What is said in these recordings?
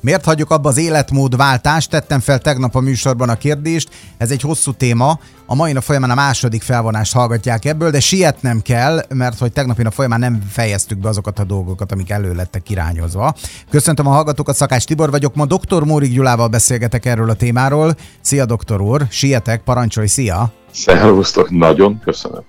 Miért hagyjuk abba az életmódváltást? Tettem fel tegnap a műsorban a kérdést. Ez egy hosszú téma. A mai nap folyamán a második felvonást hallgatják ebből, de sietnem kell, mert hogy tegnapi nap folyamán nem fejeztük be azokat a dolgokat, amik elő lettek irányozva. Köszöntöm a hallgatókat, Szakás Tibor vagyok. Ma dr. Mórik Gyulával beszélgetek erről a témáról. Szia, doktor úr! Sietek, parancsolj, szia! Szervusztok, nagyon köszönöm.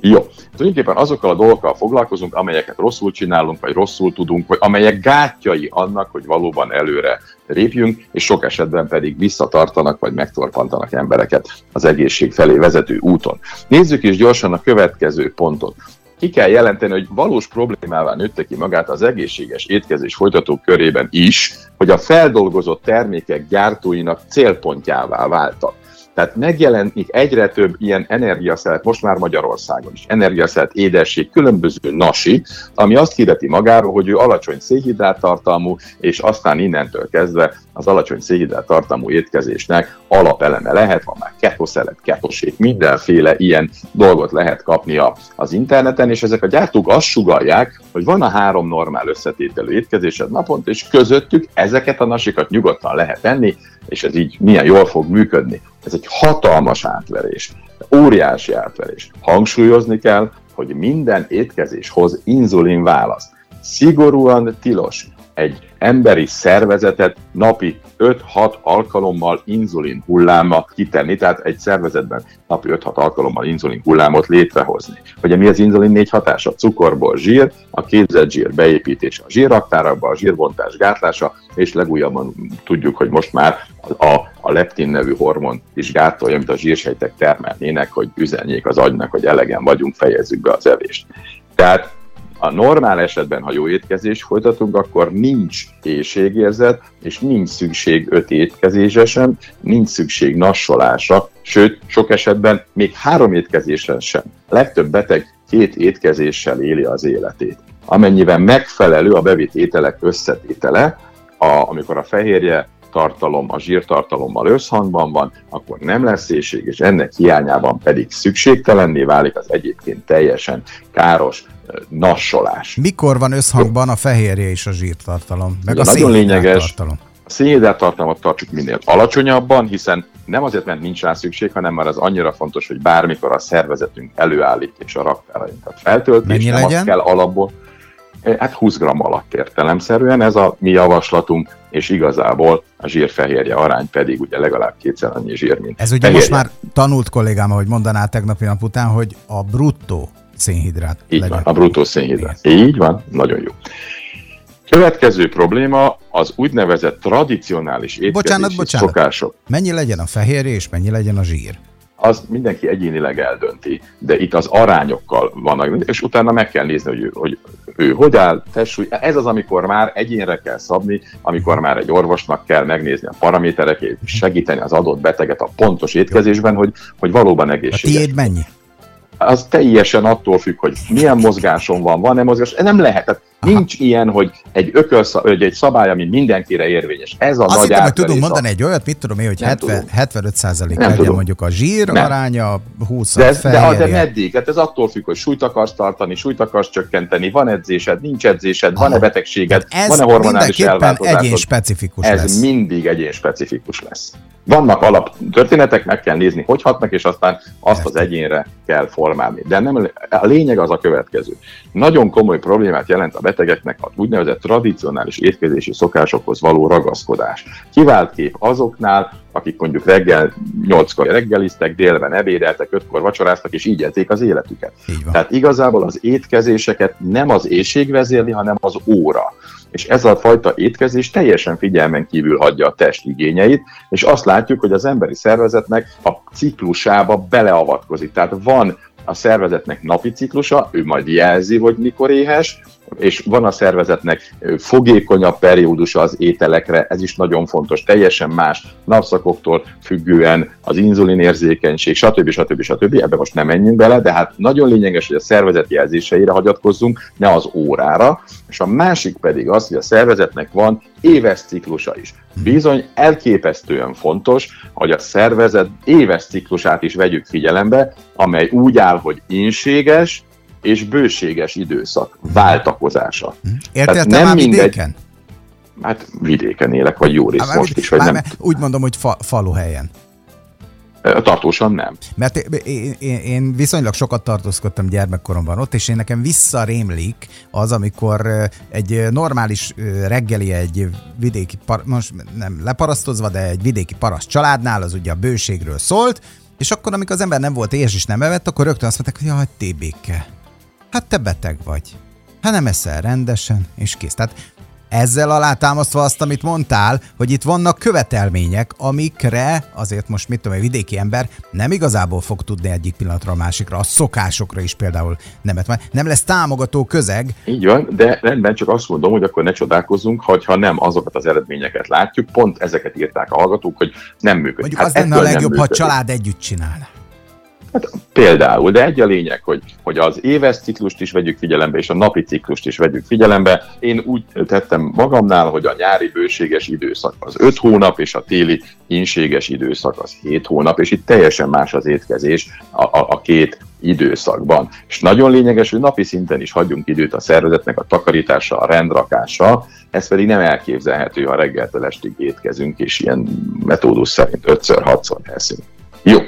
Jó, tulajdonképpen azokkal a dolgokkal foglalkozunk, amelyeket rosszul csinálunk, vagy rosszul tudunk, vagy amelyek gátjai annak, hogy valóban előre lépjünk, és sok esetben pedig visszatartanak, vagy megtorpantanak embereket az egészség felé vezető úton. Nézzük is gyorsan a következő pontot ki kell jelenteni, hogy valós problémává nőtte ki magát az egészséges étkezés folytatók körében is, hogy a feldolgozott termékek gyártóinak célpontjává váltak. Tehát megjelenik egyre több ilyen energiaszelet, most már Magyarországon is, energiaszelet, édesség, különböző nasi, ami azt hirdeti magáról, hogy ő alacsony szénhidrát tartalmú, és aztán innentől kezdve az alacsony szénhidrát tartalmú étkezésnek alapeleme lehet, van már ketoszelet, ketosék, mindenféle ilyen dolgot lehet kapni az interneten, és ezek a gyártók azt sugalják, hogy van a három normál összetételű étkezésed naponta, és közöttük ezeket a nasikat nyugodtan lehet enni, és ez így milyen jól fog működni. Ez egy hatalmas átverés, óriási átverés. Hangsúlyozni kell, hogy minden étkezés hoz inzulin választ. Szigorúan tilos egy emberi szervezetet napi 5-6 alkalommal inzulin hulláma kitenni, tehát egy szervezetben napi 5-6 alkalommal inzulin hullámot létrehozni. Ugye mi az inzulin négy hatása? Cukorból zsír, a képzett zsír beépítése a zsírraktárakba, a zsírbontás gátlása, és legújabban tudjuk, hogy most már a, a leptin nevű hormon is gátolja, amit a zsírsejtek termelnének, hogy üzenjék az agynak, hogy elegen vagyunk, fejezzük be az evést. Tehát a normál esetben, ha jó étkezés folytatunk, akkor nincs éjségérzet, és nincs szükség öt étkezésre sem, nincs szükség nassolásra, sőt, sok esetben még három étkezésre sem. A legtöbb beteg két étkezéssel éli az életét. Amennyiben megfelelő a bevitt ételek összetétele, a, amikor a fehérje tartalom a zsírtartalommal összhangban van, akkor nem lesz éjség, és ennek hiányában pedig szükségtelenné válik az egyébként teljesen káros nassolás. Mikor van összhangban a fehérje és a zsírtartalom? Meg Ugye a nagyon lényeges, tartalom. A szénhidrát tartalmat tartsuk minél alacsonyabban, hiszen nem azért, mert nincs rá szükség, hanem már az annyira fontos, hogy bármikor a szervezetünk előállít és a raktárainkat feltölti, Mennyi és nem legyen? azt kell alapból. Hát 20 g alatt értelemszerűen ez a mi javaslatunk, és igazából a zsírfehérje arány pedig ugye legalább kétszer annyi zsír, mint Ez ugye fehérje. most már tanult kollégám, ahogy mondaná tegnapi nap után, hogy a bruttó szénhidrát. Így legyen. van, a bruttó szénhidrát. Igen. Így van, nagyon jó. Következő probléma az úgynevezett tradicionális étkezési bocsánat, bocsánat. szokások. Mennyi legyen a fehérje és mennyi legyen a zsír? Az mindenki egyénileg eldönti, de itt az arányokkal vannak, és utána meg kell nézni, hogy ő hogy, ő hogy áll, testsúly. Ez az, amikor már egyénre kell szabni, amikor már egy orvosnak kell megnézni a paramétereket, segíteni az adott beteget a pontos étkezésben, hogy, hogy valóban egészséges. A tiéd mennyi? az teljesen attól függ, hogy milyen mozgáson van, van-e mozgás, nem lehet. Tehát nincs ilyen, hogy egy ökölsz, hogy egy szabály, ami mindenkire érvényes. Ez a Azt nagy hittem, hogy tudunk mondani egy olyat, mit tudom én, hogy 70, 75 százalék legyen tudom. mondjuk a zsír nem. aránya, 20 de, ez, de, de meddig? Hát ez attól függ, hogy súlyt akarsz tartani, súlyt akarsz csökkenteni, van edzésed, nincs edzésed, van-e betegséged, van-e hormonális elváltozásod. egyén specifikus ez lesz. mindig egyén specifikus lesz. Vannak alap történetek, meg kell nézni, hogy hatnak, és aztán azt az egyénre kell formálni. De nem, a lényeg az a következő. Nagyon komoly problémát jelent a betegeknek az úgynevezett tradicionális étkezési szokásokhoz való ragaszkodás. Kivált kép azoknál, akik mondjuk reggel 8-kor reggeliztek, délben ebédeltek, 5-kor vacsoráztak, és így élték az életüket. Tehát igazából az étkezéseket nem az éjség vezérli, hanem az óra és ez a fajta étkezés teljesen figyelmen kívül hagyja a test igényeit, és azt látjuk, hogy az emberi szervezetnek a ciklusába beleavatkozik. Tehát van a szervezetnek napi ciklusa, ő majd jelzi, hogy mikor éhes, és van a szervezetnek fogékonyabb periódusa az ételekre, ez is nagyon fontos, teljesen más napszakoktól függően az inzulinérzékenység, stb. stb. stb. Ebbe most nem menjünk bele, de hát nagyon lényeges, hogy a szervezet jelzéseire hagyatkozzunk, ne az órára, és a másik pedig az, hogy a szervezetnek van éves ciklusa is. Bizony elképesztően fontos, hogy a szervezet éves ciklusát is vegyük figyelembe, amely úgy áll, hogy inséges, és bőséges időszak váltakozása. Értél te nem mindegy... vidéken? Hát vidéken élek, vagy jó rész hát, most is, vagy nem. Úgy mondom, hogy fa, falu helyen. Tartósan nem. Mert én, én viszonylag sokat tartózkodtam gyermekkoromban ott, és én nekem visszarémlik az, amikor egy normális reggeli egy vidéki, most nem leparasztozva, de egy vidéki paraszt családnál, az ugye a bőségről szólt, és akkor, amikor az ember nem volt éhes és nem evett, akkor rögtön azt mondták, hogy jaj, TBK. Hát te beteg vagy. Hát nem eszel rendesen, és kész. Tehát ezzel alátámasztva azt, amit mondtál, hogy itt vannak követelmények, amikre azért most mit tudom, egy vidéki ember nem igazából fog tudni egyik pillanatra a másikra, a szokásokra is például nemet. Nem lesz támogató közeg. Így van, de rendben csak azt mondom, hogy akkor ne csodálkozzunk, hogyha nem azokat az eredményeket látjuk, pont ezeket írták a hallgatók, hogy nem működik. Mondjuk hát az lenne a legjobb, ha a család együtt csinálna. Hát például, de egy a lényeg, hogy, hogy az éves ciklust is vegyük figyelembe, és a napi ciklust is vegyük figyelembe. Én úgy tettem magamnál, hogy a nyári bőséges időszak az 5 hónap, és a téli inséges időszak az 7 hónap, és itt teljesen más az étkezés a, a, a két időszakban. És nagyon lényeges, hogy napi szinten is hagyjunk időt a szervezetnek a takarítása, a rendrakása, ez pedig nem elképzelhető, ha reggeltől estig étkezünk, és ilyen metódus szerint 5-6-szor eszünk. Jó.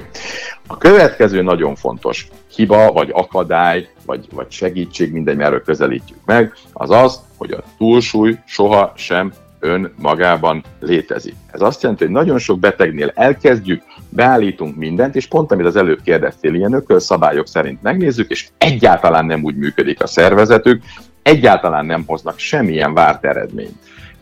A következő nagyon fontos hiba, vagy akadály, vagy, vagy segítség, mindegy, merről közelítjük meg, az az, hogy a túlsúly soha sem ön magában létezik. Ez azt jelenti, hogy nagyon sok betegnél elkezdjük, beállítunk mindent, és pont amit az előbb kérdeztél, ilyen ökölszabályok szerint megnézzük, és egyáltalán nem úgy működik a szervezetük, egyáltalán nem hoznak semmilyen várt eredményt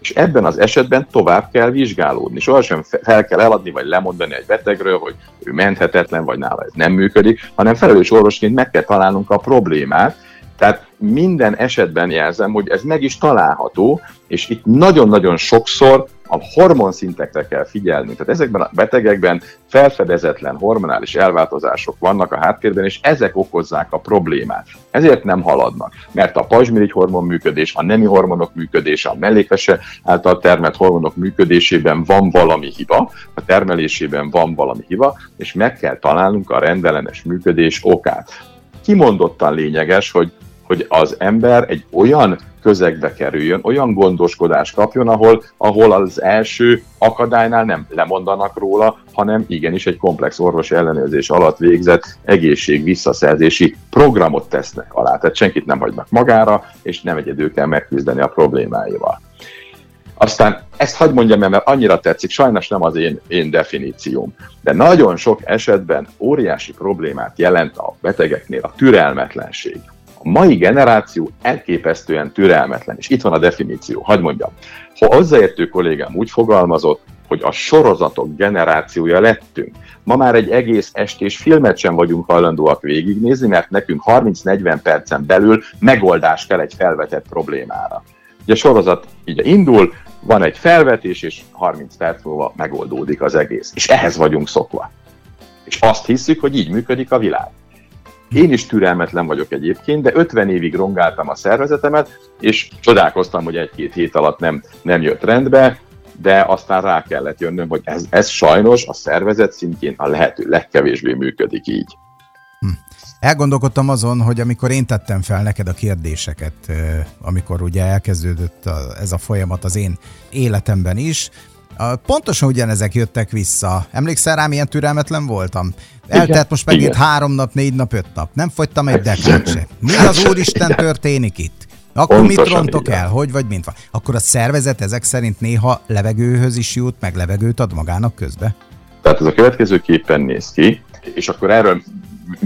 és ebben az esetben tovább kell vizsgálódni. Sohasem fel kell eladni, vagy lemondani egy betegről, hogy ő menthetetlen, vagy nála ez nem működik, hanem felelős orvosként meg kell találnunk a problémát, tehát minden esetben jelzem, hogy ez meg is található, és itt nagyon-nagyon sokszor a hormonszintekre kell figyelni. Tehát ezekben a betegekben felfedezetlen hormonális elváltozások vannak a háttérben, és ezek okozzák a problémát. Ezért nem haladnak, mert a pajzsmirigy hormon működés, a nemi hormonok működése, a mellékvese által termelt hormonok működésében van valami hiba, a termelésében van valami hiba, és meg kell találnunk a rendellenes működés okát. Kimondottan lényeges, hogy hogy az ember egy olyan közegbe kerüljön, olyan gondoskodást kapjon, ahol, ahol az első akadálynál nem lemondanak róla, hanem igenis egy komplex orvosi ellenőrzés alatt végzett egészség visszaszerzési programot tesznek alá. Tehát senkit nem hagynak magára, és nem egyedül kell megküzdeni a problémáival. Aztán ezt hagyd mondjam mert annyira tetszik, sajnos nem az én, én definícióm, de nagyon sok esetben óriási problémát jelent a betegeknél a türelmetlenség, a mai generáció elképesztően türelmetlen, és itt van a definíció, hagyd mondjam. Ha hozzáértő kollégám úgy fogalmazott, hogy a sorozatok generációja lettünk. Ma már egy egész estés filmet sem vagyunk hajlandóak végignézni, mert nekünk 30-40 percen belül megoldás kell egy felvetett problémára. Ugye a sorozat így indul, van egy felvetés, és 30 perc múlva megoldódik az egész. És ehhez vagyunk szokva. És azt hiszük, hogy így működik a világ. Én is türelmetlen vagyok egyébként, de 50 évig rongáltam a szervezetemet, és csodálkoztam, hogy egy-két hét alatt nem, nem jött rendbe, de aztán rá kellett jönnöm, hogy ez, ez sajnos a szervezet szintjén a lehető legkevésbé működik így. Hm. Elgondolkodtam azon, hogy amikor én tettem fel neked a kérdéseket, amikor ugye elkezdődött ez a folyamat az én életemben is, Pontosan ugyanezek jöttek vissza. Emlékszel rám, milyen türelmetlen voltam? Eltelt most megint Igen. három nap, négy nap, öt nap. Nem fogytam egy dekát se. Mi az Úristen Igen. történik itt? Akkor Pontosan mit rontok el? Hogy vagy mint van? Akkor a szervezet ezek szerint néha levegőhöz is jut, meg levegőt ad magának közbe? Tehát ez a következőképpen néz ki, és akkor erről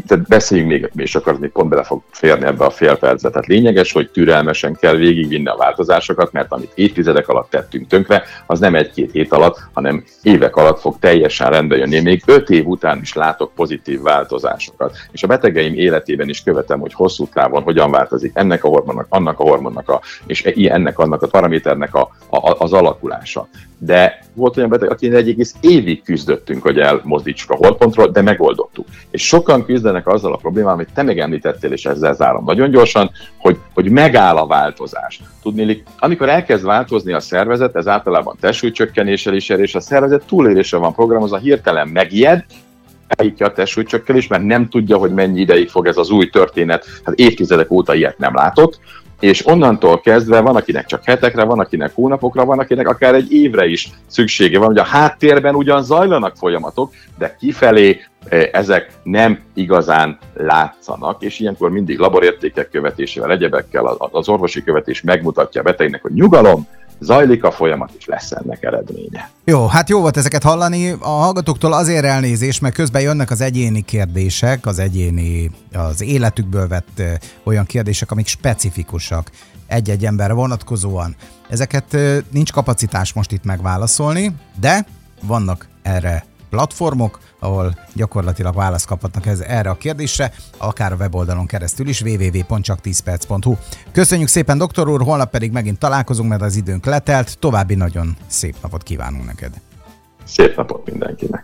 tehát beszéljünk még, és akkor még pont bele fog férni ebbe a fél percet. Tehát lényeges, hogy türelmesen kell végigvinni a változásokat, mert amit évtizedek alatt tettünk tönkre, az nem egy-két hét alatt, hanem évek alatt fog teljesen rendbe jönni. Még öt év után is látok pozitív változásokat. És a betegeim életében is követem, hogy hosszú távon hogyan változik ennek a hormonnak, annak a hormonnak, a, és e- ennek, annak a paraméternek a, a, az alakulása. De volt olyan beteg, aki egy egész évig küzdöttünk, hogy elmozdítsuk a holdpontról, de megoldottuk. És sokan küzdenek azzal a problémával, amit te megemlítettél, és ezzel zárom nagyon gyorsan, hogy, hogy megáll a változás. Tudni, amikor elkezd változni a szervezet, ez általában testsúlycsökkenéssel is ér, és a szervezet túlélésre van programozva, hirtelen megijed, elhítja a testsúlycsökkenés, mert nem tudja, hogy mennyi ideig fog ez az új történet, hát évtizedek óta ilyet nem látott, és onnantól kezdve van, akinek csak hetekre, van, akinek hónapokra, van, akinek akár egy évre is szüksége van, hogy a háttérben ugyan zajlanak folyamatok, de kifelé ezek nem igazán látszanak, és ilyenkor mindig laborértékek követésével, egyebekkel az orvosi követés megmutatja a betegnek, hogy nyugalom, zajlik a folyamat, és lesz ennek eredménye. Jó, hát jó volt ezeket hallani. A hallgatóktól azért elnézés, mert közben jönnek az egyéni kérdések, az egyéni, az életükből vett olyan kérdések, amik specifikusak egy-egy emberre vonatkozóan. Ezeket nincs kapacitás most itt megválaszolni, de vannak erre platformok, ahol gyakorlatilag választ kaphatnak ez, erre a kérdésre, akár a weboldalon keresztül is, www.csak10perc.hu. Köszönjük szépen, doktor úr, holnap pedig megint találkozunk, mert az időnk letelt. További nagyon szép napot kívánunk neked. Szép napot mindenkinek!